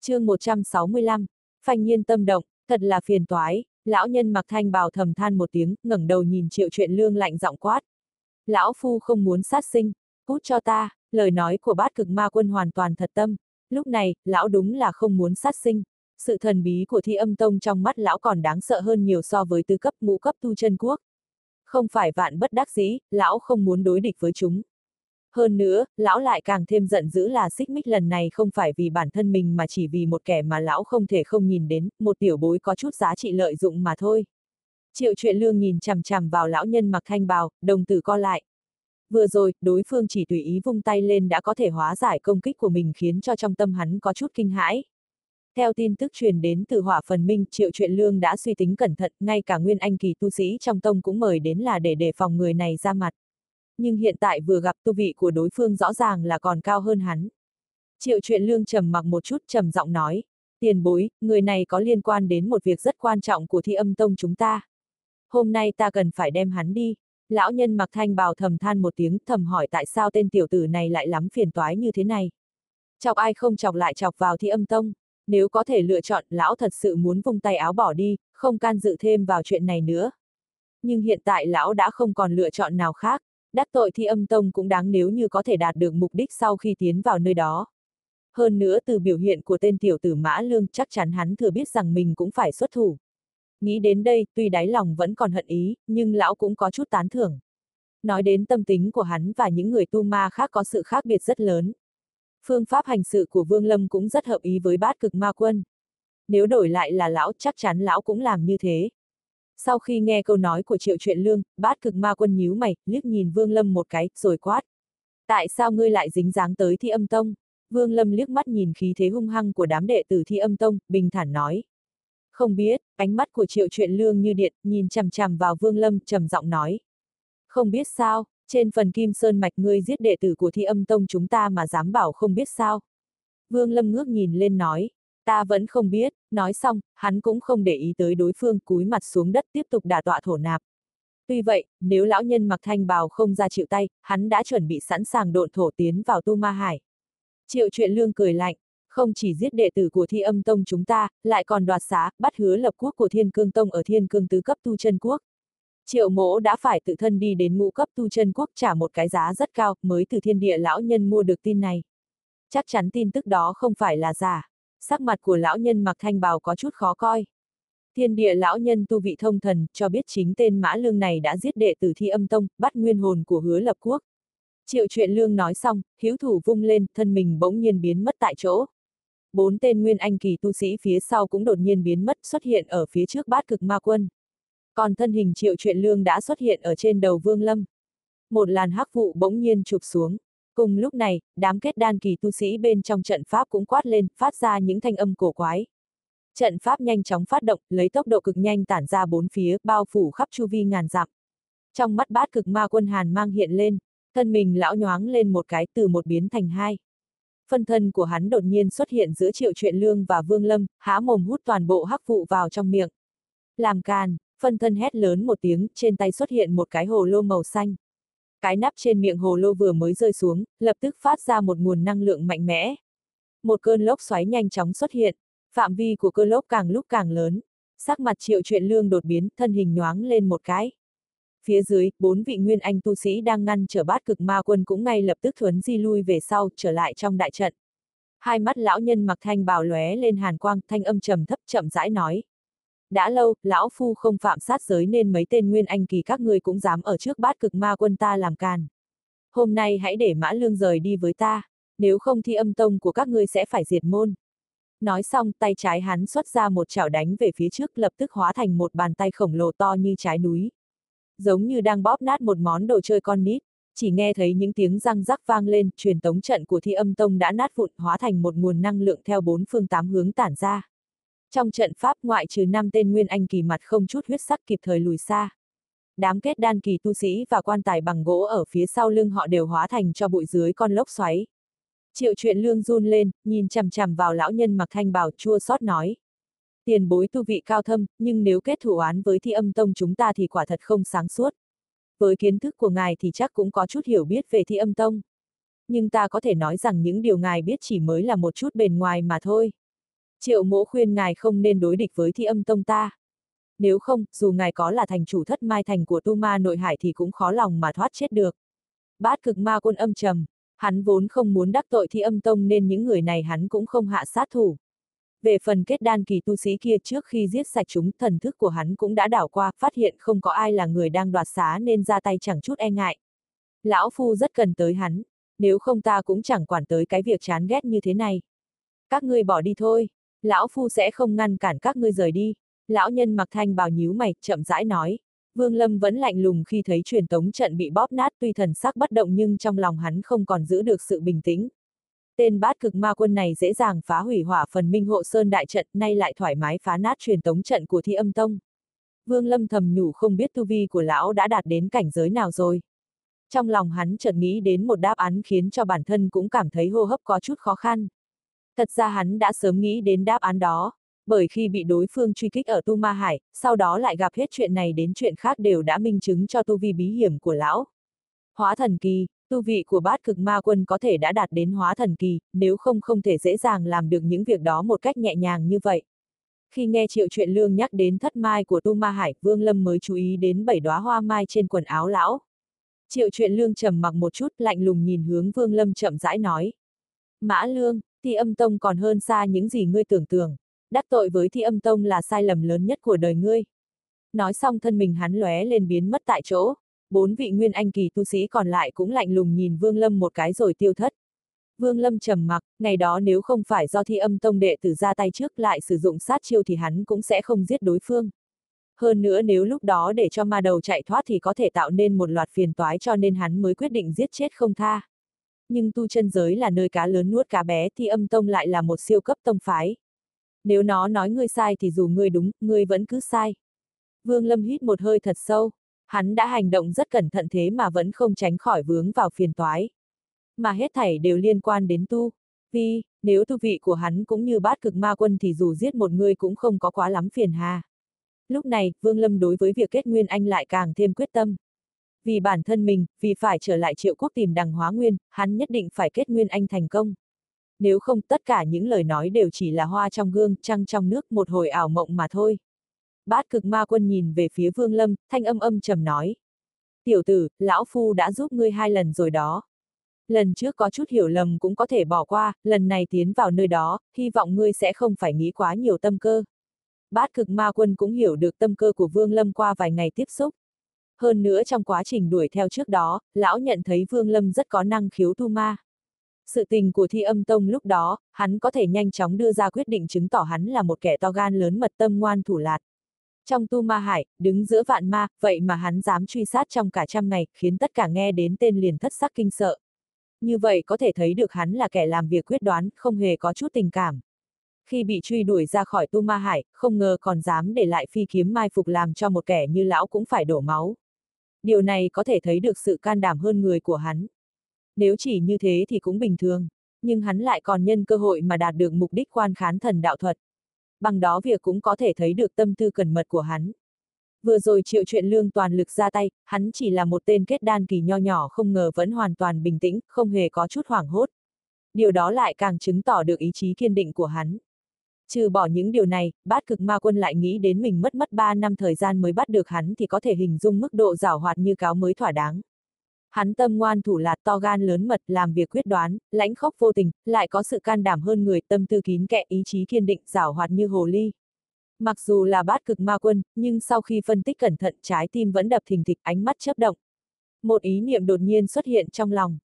chương 165, phanh nhiên tâm động, thật là phiền toái, lão nhân mặc thanh bào thầm than một tiếng, ngẩng đầu nhìn triệu chuyện lương lạnh giọng quát. Lão phu không muốn sát sinh, cút cho ta, lời nói của bát cực ma quân hoàn toàn thật tâm, lúc này, lão đúng là không muốn sát sinh. Sự thần bí của thi âm tông trong mắt lão còn đáng sợ hơn nhiều so với tứ cấp ngũ cấp tu chân quốc. Không phải vạn bất đắc dĩ, lão không muốn đối địch với chúng. Hơn nữa, lão lại càng thêm giận dữ là xích mích lần này không phải vì bản thân mình mà chỉ vì một kẻ mà lão không thể không nhìn đến, một tiểu bối có chút giá trị lợi dụng mà thôi. Triệu truyện lương nhìn chằm chằm vào lão nhân mặc thanh bào, đồng tử co lại. Vừa rồi, đối phương chỉ tùy ý vung tay lên đã có thể hóa giải công kích của mình khiến cho trong tâm hắn có chút kinh hãi. Theo tin tức truyền đến từ hỏa phần minh, triệu truyện lương đã suy tính cẩn thận, ngay cả nguyên anh kỳ tu sĩ trong tông cũng mời đến là để đề phòng người này ra mặt nhưng hiện tại vừa gặp tu vị của đối phương rõ ràng là còn cao hơn hắn. Triệu chuyện lương trầm mặc một chút trầm giọng nói, tiền bối, người này có liên quan đến một việc rất quan trọng của thi âm tông chúng ta. Hôm nay ta cần phải đem hắn đi. Lão nhân mặc thanh bào thầm than một tiếng thầm hỏi tại sao tên tiểu tử này lại lắm phiền toái như thế này. Chọc ai không chọc lại chọc vào thi âm tông. Nếu có thể lựa chọn, lão thật sự muốn vung tay áo bỏ đi, không can dự thêm vào chuyện này nữa. Nhưng hiện tại lão đã không còn lựa chọn nào khác đắc tội thì âm tông cũng đáng nếu như có thể đạt được mục đích sau khi tiến vào nơi đó. Hơn nữa từ biểu hiện của tên tiểu tử Mã Lương chắc chắn hắn thừa biết rằng mình cũng phải xuất thủ. Nghĩ đến đây, tuy đáy lòng vẫn còn hận ý, nhưng lão cũng có chút tán thưởng. Nói đến tâm tính của hắn và những người tu ma khác có sự khác biệt rất lớn. Phương pháp hành sự của Vương Lâm cũng rất hợp ý với bát cực ma quân. Nếu đổi lại là lão chắc chắn lão cũng làm như thế. Sau khi nghe câu nói của triệu truyện lương, bát cực ma quân nhíu mày, liếc nhìn Vương Lâm một cái, rồi quát. Tại sao ngươi lại dính dáng tới thi âm tông? Vương Lâm liếc mắt nhìn khí thế hung hăng của đám đệ tử thi âm tông, bình thản nói. Không biết, ánh mắt của triệu truyện lương như điện, nhìn chằm chằm vào Vương Lâm, trầm giọng nói. Không biết sao, trên phần kim sơn mạch ngươi giết đệ tử của thi âm tông chúng ta mà dám bảo không biết sao. Vương Lâm ngước nhìn lên nói. Ta vẫn không biết, nói xong, hắn cũng không để ý tới đối phương cúi mặt xuống đất tiếp tục đả tọa thổ nạp. Tuy vậy, nếu lão nhân mặc thanh bào không ra chịu tay, hắn đã chuẩn bị sẵn sàng độn thổ tiến vào tu ma hải. Triệu chuyện lương cười lạnh, không chỉ giết đệ tử của thi âm tông chúng ta, lại còn đoạt xá, bắt hứa lập quốc của thiên cương tông ở thiên cương tứ cấp tu chân quốc. Triệu mỗ đã phải tự thân đi đến ngũ cấp tu chân quốc trả một cái giá rất cao, mới từ thiên địa lão nhân mua được tin này. Chắc chắn tin tức đó không phải là giả sắc mặt của lão nhân mặc thanh bào có chút khó coi. Thiên địa lão nhân tu vị thông thần, cho biết chính tên Mã Lương này đã giết đệ tử thi âm tông, bắt nguyên hồn của hứa lập quốc. Triệu chuyện lương nói xong, hiếu thủ vung lên, thân mình bỗng nhiên biến mất tại chỗ. Bốn tên nguyên anh kỳ tu sĩ phía sau cũng đột nhiên biến mất xuất hiện ở phía trước bát cực ma quân. Còn thân hình triệu chuyện lương đã xuất hiện ở trên đầu vương lâm. Một làn hắc vụ bỗng nhiên chụp xuống. Cùng lúc này, đám kết đan kỳ tu sĩ bên trong trận pháp cũng quát lên, phát ra những thanh âm cổ quái. Trận pháp nhanh chóng phát động, lấy tốc độ cực nhanh tản ra bốn phía, bao phủ khắp chu vi ngàn dặm. Trong mắt bát cực ma quân hàn mang hiện lên, thân mình lão nhoáng lên một cái từ một biến thành hai. Phân thân của hắn đột nhiên xuất hiện giữa triệu chuyện lương và vương lâm, há mồm hút toàn bộ hắc vụ vào trong miệng. Làm càn, phân thân hét lớn một tiếng, trên tay xuất hiện một cái hồ lô màu xanh. Cái nắp trên miệng hồ lô vừa mới rơi xuống, lập tức phát ra một nguồn năng lượng mạnh mẽ. Một cơn lốc xoáy nhanh chóng xuất hiện, phạm vi của cơn lốc càng lúc càng lớn. Sắc mặt triệu chuyện lương đột biến, thân hình nhoáng lên một cái. Phía dưới, bốn vị nguyên anh tu sĩ đang ngăn trở bát cực ma quân cũng ngay lập tức thuấn di lui về sau, trở lại trong đại trận. Hai mắt lão nhân mặc thanh bào lóe lên hàn quang, thanh âm trầm thấp chậm rãi nói. Đã lâu, lão phu không phạm sát giới nên mấy tên nguyên anh kỳ các ngươi cũng dám ở trước bát cực ma quân ta làm càn. Hôm nay hãy để mã lương rời đi với ta, nếu không thì âm tông của các ngươi sẽ phải diệt môn. Nói xong, tay trái hắn xuất ra một chảo đánh về phía trước lập tức hóa thành một bàn tay khổng lồ to như trái núi. Giống như đang bóp nát một món đồ chơi con nít, chỉ nghe thấy những tiếng răng rắc vang lên, truyền tống trận của thi âm tông đã nát vụn hóa thành một nguồn năng lượng theo bốn phương tám hướng tản ra. Trong trận pháp ngoại trừ năm tên nguyên anh kỳ mặt không chút huyết sắc kịp thời lùi xa. Đám kết đan kỳ tu sĩ và quan tài bằng gỗ ở phía sau lưng họ đều hóa thành cho bụi dưới con lốc xoáy. Triệu chuyện lương run lên, nhìn chằm chằm vào lão nhân mặc thanh bào chua xót nói. Tiền bối tu vị cao thâm, nhưng nếu kết thủ án với thi âm tông chúng ta thì quả thật không sáng suốt. Với kiến thức của ngài thì chắc cũng có chút hiểu biết về thi âm tông. Nhưng ta có thể nói rằng những điều ngài biết chỉ mới là một chút bền ngoài mà thôi. Triệu mỗ khuyên ngài không nên đối địch với thi âm tông ta. Nếu không, dù ngài có là thành chủ thất mai thành của tu ma nội hải thì cũng khó lòng mà thoát chết được. Bát cực ma quân âm trầm, hắn vốn không muốn đắc tội thi âm tông nên những người này hắn cũng không hạ sát thủ. Về phần kết đan kỳ tu sĩ kia trước khi giết sạch chúng, thần thức của hắn cũng đã đảo qua, phát hiện không có ai là người đang đoạt xá nên ra tay chẳng chút e ngại. Lão Phu rất cần tới hắn, nếu không ta cũng chẳng quản tới cái việc chán ghét như thế này. Các ngươi bỏ đi thôi, Lão Phu sẽ không ngăn cản các ngươi rời đi. Lão nhân mặc thanh bào nhíu mày, chậm rãi nói. Vương Lâm vẫn lạnh lùng khi thấy truyền tống trận bị bóp nát tuy thần sắc bất động nhưng trong lòng hắn không còn giữ được sự bình tĩnh. Tên bát cực ma quân này dễ dàng phá hủy hỏa phần minh hộ sơn đại trận, nay lại thoải mái phá nát truyền tống trận của thi âm tông. Vương Lâm thầm nhủ không biết tu vi của lão đã đạt đến cảnh giới nào rồi. Trong lòng hắn chợt nghĩ đến một đáp án khiến cho bản thân cũng cảm thấy hô hấp có chút khó khăn. Thật ra hắn đã sớm nghĩ đến đáp án đó, bởi khi bị đối phương truy kích ở Tu Ma Hải, sau đó lại gặp hết chuyện này đến chuyện khác đều đã minh chứng cho tu vi bí hiểm của lão. Hóa thần kỳ, tu vị của bát cực ma quân có thể đã đạt đến hóa thần kỳ, nếu không không thể dễ dàng làm được những việc đó một cách nhẹ nhàng như vậy. Khi nghe Triệu Chuyện Lương nhắc đến thất mai của Tu Ma Hải, Vương Lâm mới chú ý đến bảy đóa hoa mai trên quần áo lão. Triệu Chuyện Lương trầm mặc một chút, lạnh lùng nhìn hướng Vương Lâm chậm rãi nói. Mã Lương, thi âm tông còn hơn xa những gì ngươi tưởng tượng. Đắc tội với thi âm tông là sai lầm lớn nhất của đời ngươi. Nói xong thân mình hắn lóe lên biến mất tại chỗ. Bốn vị nguyên anh kỳ tu sĩ còn lại cũng lạnh lùng nhìn Vương Lâm một cái rồi tiêu thất. Vương Lâm trầm mặc, ngày đó nếu không phải do thi âm tông đệ tử ra tay trước lại sử dụng sát chiêu thì hắn cũng sẽ không giết đối phương. Hơn nữa nếu lúc đó để cho ma đầu chạy thoát thì có thể tạo nên một loạt phiền toái cho nên hắn mới quyết định giết chết không tha nhưng tu chân giới là nơi cá lớn nuốt cá bé thì âm tông lại là một siêu cấp tông phái. Nếu nó nói ngươi sai thì dù ngươi đúng, ngươi vẫn cứ sai. Vương Lâm hít một hơi thật sâu, hắn đã hành động rất cẩn thận thế mà vẫn không tránh khỏi vướng vào phiền toái. Mà hết thảy đều liên quan đến tu. Vì, nếu tu vị của hắn cũng như bát cực ma quân thì dù giết một người cũng không có quá lắm phiền hà. Lúc này, Vương Lâm đối với việc kết nguyên anh lại càng thêm quyết tâm. Vì bản thân mình, vì phải trở lại triệu quốc tìm đằng hóa nguyên, hắn nhất định phải kết nguyên anh thành công. Nếu không tất cả những lời nói đều chỉ là hoa trong gương, trăng trong nước một hồi ảo mộng mà thôi. Bát cực ma quân nhìn về phía vương lâm, thanh âm âm trầm nói. Tiểu tử, lão phu đã giúp ngươi hai lần rồi đó. Lần trước có chút hiểu lầm cũng có thể bỏ qua, lần này tiến vào nơi đó, hy vọng ngươi sẽ không phải nghĩ quá nhiều tâm cơ. Bát cực ma quân cũng hiểu được tâm cơ của Vương Lâm qua vài ngày tiếp xúc. Hơn nữa trong quá trình đuổi theo trước đó, lão nhận thấy Vương Lâm rất có năng khiếu tu ma. Sự tình của thi âm tông lúc đó, hắn có thể nhanh chóng đưa ra quyết định chứng tỏ hắn là một kẻ to gan lớn mật tâm ngoan thủ lạt. Trong tu ma hải, đứng giữa vạn ma, vậy mà hắn dám truy sát trong cả trăm ngày, khiến tất cả nghe đến tên liền thất sắc kinh sợ. Như vậy có thể thấy được hắn là kẻ làm việc quyết đoán, không hề có chút tình cảm. Khi bị truy đuổi ra khỏi tu ma hải, không ngờ còn dám để lại phi kiếm mai phục làm cho một kẻ như lão cũng phải đổ máu điều này có thể thấy được sự can đảm hơn người của hắn. Nếu chỉ như thế thì cũng bình thường, nhưng hắn lại còn nhân cơ hội mà đạt được mục đích quan khán thần đạo thuật. Bằng đó việc cũng có thể thấy được tâm tư cẩn mật của hắn. Vừa rồi triệu chuyện lương toàn lực ra tay, hắn chỉ là một tên kết đan kỳ nho nhỏ không ngờ vẫn hoàn toàn bình tĩnh, không hề có chút hoảng hốt. Điều đó lại càng chứng tỏ được ý chí kiên định của hắn. Trừ bỏ những điều này, bát cực ma quân lại nghĩ đến mình mất mất 3 năm thời gian mới bắt được hắn thì có thể hình dung mức độ giảo hoạt như cáo mới thỏa đáng. Hắn tâm ngoan thủ lạt to gan lớn mật, làm việc quyết đoán, lãnh khốc vô tình, lại có sự can đảm hơn người tâm tư kín kẽ ý chí kiên định, giảo hoạt như hồ ly. Mặc dù là bát cực ma quân, nhưng sau khi phân tích cẩn thận trái tim vẫn đập thình thịch ánh mắt chớp động. Một ý niệm đột nhiên xuất hiện trong lòng.